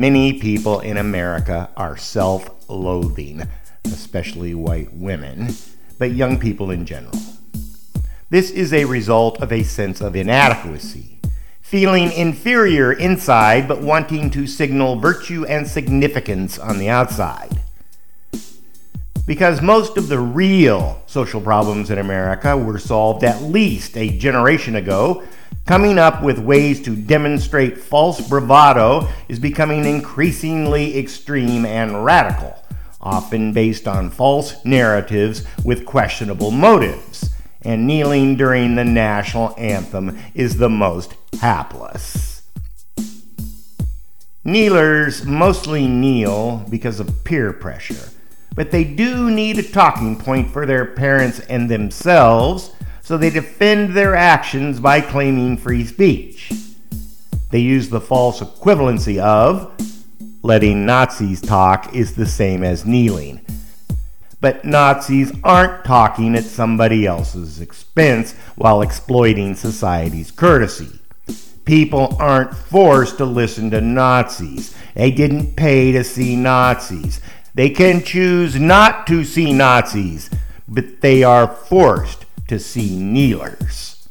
Many people in America are self loathing, especially white women, but young people in general. This is a result of a sense of inadequacy, feeling inferior inside but wanting to signal virtue and significance on the outside. Because most of the real social problems in America were solved at least a generation ago Coming up with ways to demonstrate false bravado is becoming increasingly extreme and radical, often based on false narratives with questionable motives. And kneeling during the national anthem is the most hapless. Kneelers mostly kneel because of peer pressure, but they do need a talking point for their parents and themselves so they defend their actions by claiming free speech. They use the false equivalency of letting Nazis talk is the same as kneeling. But Nazis aren't talking at somebody else's expense while exploiting society's courtesy. People aren't forced to listen to Nazis. They didn't pay to see Nazis. They can choose not to see Nazis, but they are forced to see kneelers.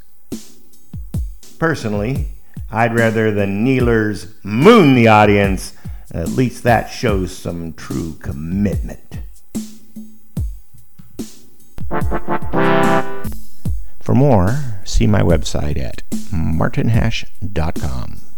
Personally, I'd rather the kneelers moon the audience. At least that shows some true commitment. For more, see my website at martinhash.com.